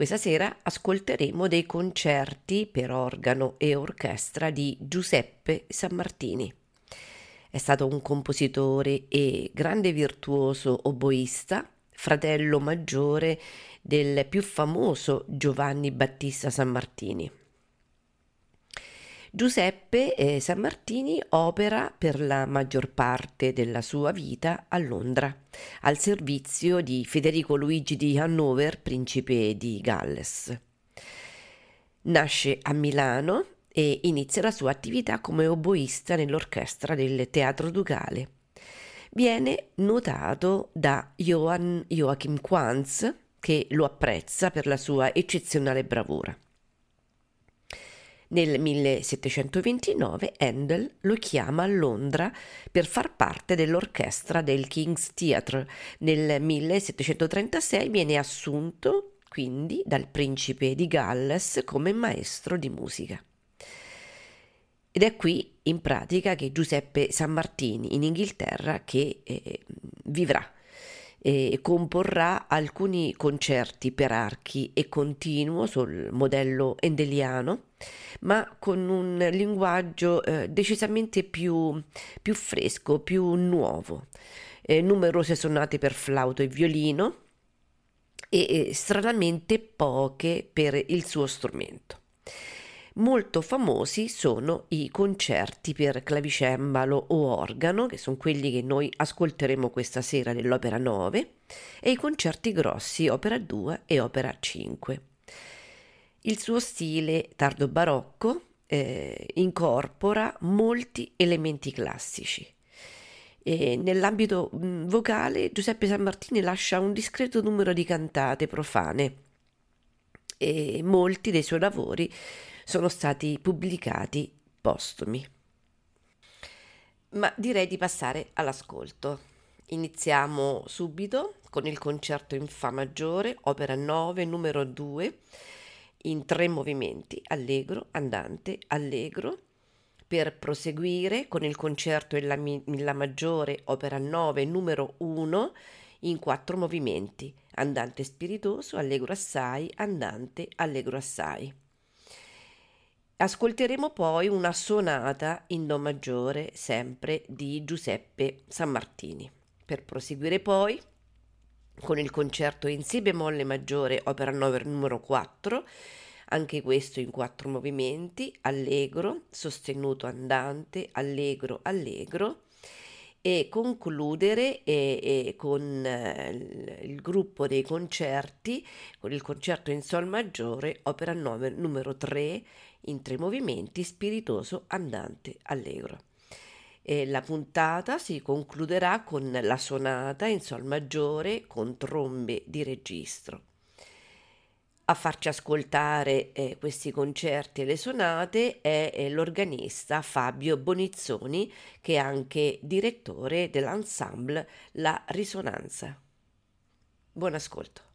Questa sera ascolteremo dei concerti per organo e orchestra di Giuseppe Sammartini. È stato un compositore e grande virtuoso oboista, fratello maggiore del più famoso Giovanni Battista Sammartini. Giuseppe eh, Sammartini opera per la maggior parte della sua vita a Londra, al servizio di Federico Luigi di Hannover, principe di Galles. Nasce a Milano e inizia la sua attività come oboista nell'orchestra del Teatro Ducale. Viene notato da Johann Joachim Quanz, che lo apprezza per la sua eccezionale bravura. Nel 1729 Handel lo chiama a Londra per far parte dell'orchestra del King's Theatre. Nel 1736 viene assunto quindi dal principe di Galles come maestro di musica. Ed è qui in pratica che Giuseppe Sammartini in Inghilterra che eh, vivrà e comporrà alcuni concerti per archi e continuo sul modello endeliano, ma con un linguaggio eh, decisamente più, più, fresco, più nuovo. Eh, numerose sonate per flauto e violino e eh, stranamente poche per il suo strumento. Molto famosi sono i concerti per clavicembalo o organo, che sono quelli che noi ascolteremo questa sera nell'opera 9, e i concerti grossi, opera 2 e opera 5. Il suo stile tardo barocco eh, incorpora molti elementi classici. E nell'ambito mh, vocale Giuseppe Sammartini lascia un discreto numero di cantate profane e molti dei suoi lavori sono stati pubblicati postumi. Ma direi di passare all'ascolto. Iniziamo subito con il concerto in Fa maggiore, opera 9, numero 2, in tre movimenti, allegro, andante, allegro, per proseguire con il concerto in La, in la maggiore, opera 9, numero 1, in quattro movimenti, andante spiritoso, allegro assai, andante, allegro assai. Ascolteremo poi una sonata in Do maggiore, sempre di Giuseppe Sammartini, per proseguire poi con il concerto in Si bemolle maggiore, opera 9 numero 4, anche questo in quattro movimenti, allegro, sostenuto andante, allegro, allegro, e concludere e, e con eh, il, gruppo dei concerti, con il concerto in Sol maggiore, opera 9 numero 3, in tre movimenti, spiritoso, andante, allegro. E la puntata si concluderà con la sonata in sol maggiore con trombe di registro. A farci ascoltare eh, questi concerti e le sonate è, è l'organista Fabio Bonizzoni, che è anche direttore dell'ensemble La Risonanza. Buon ascolto.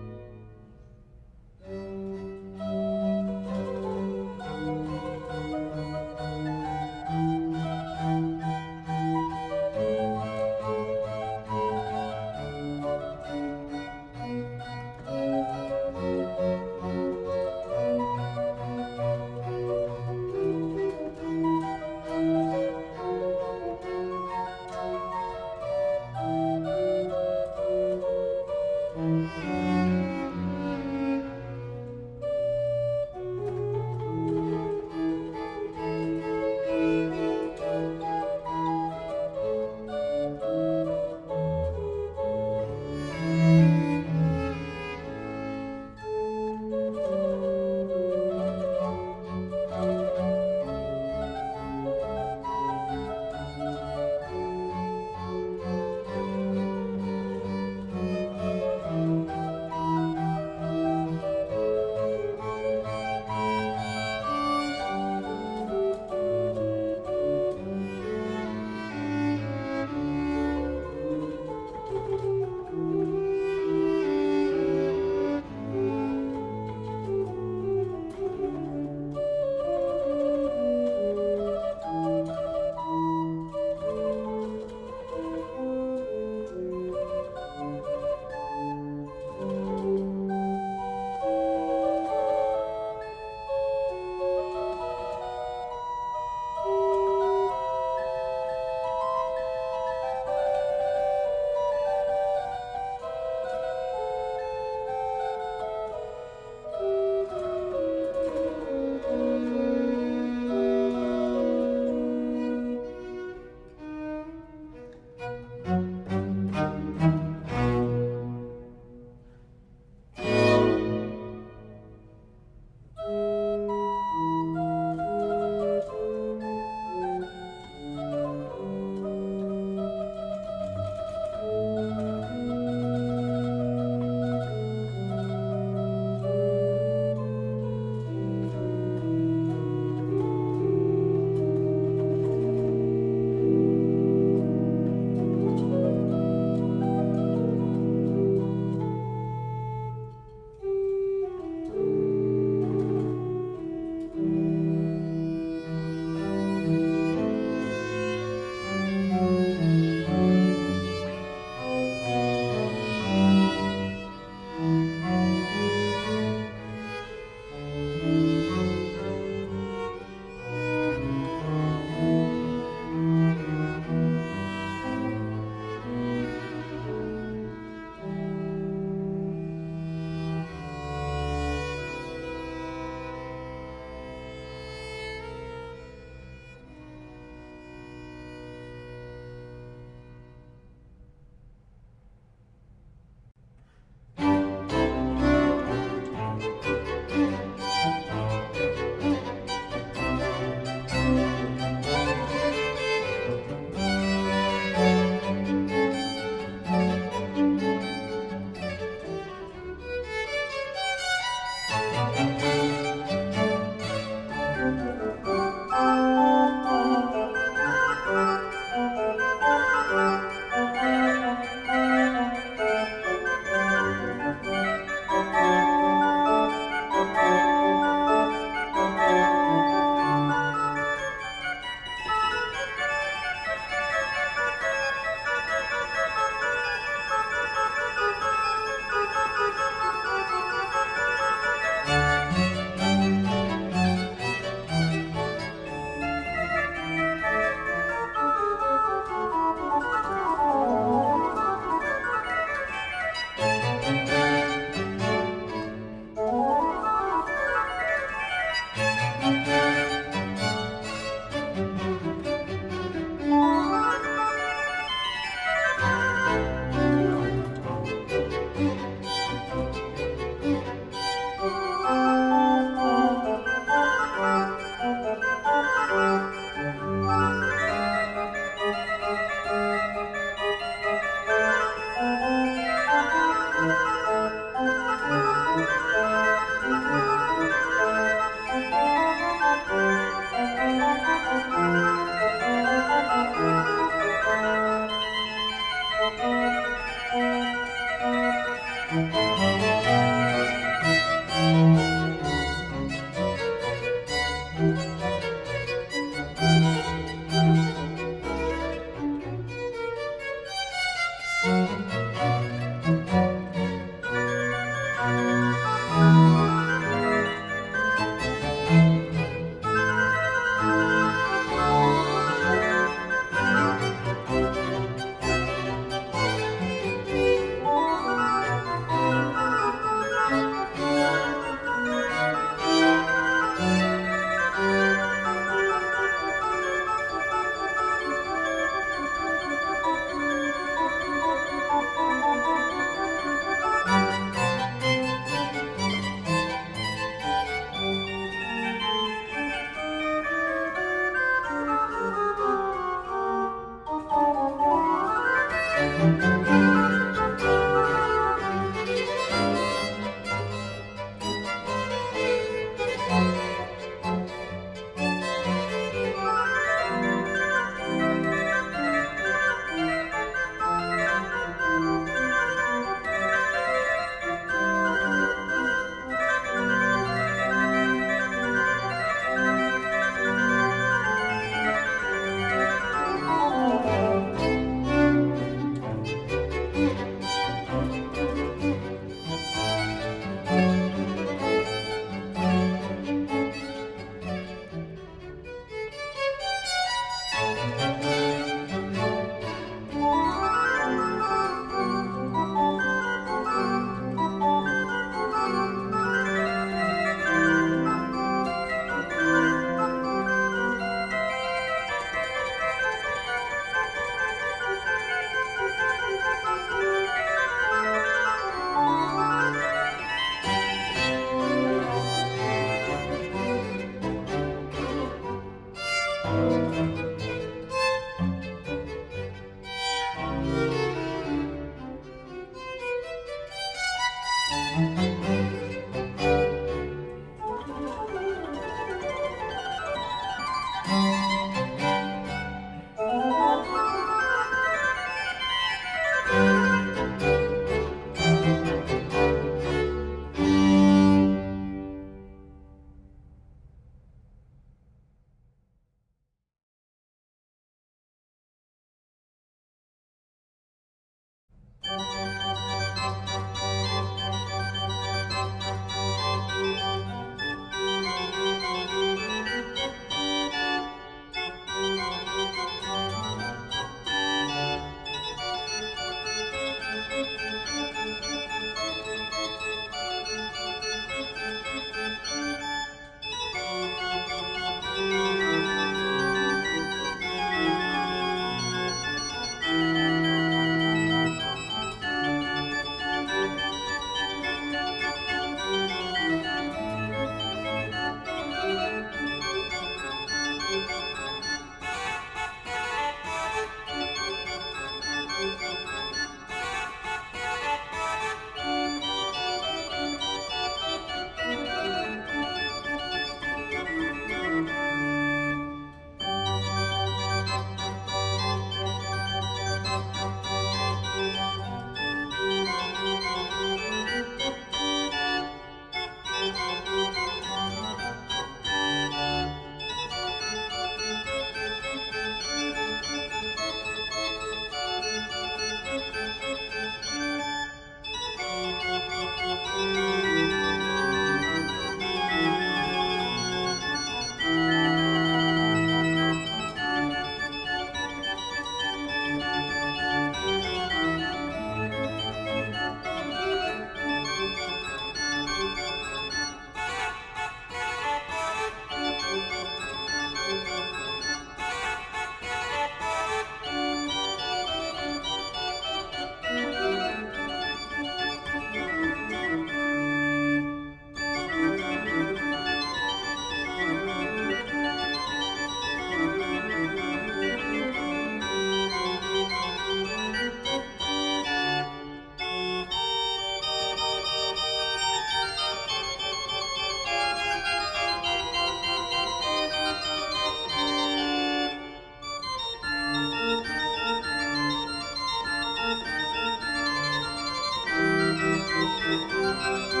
Bye.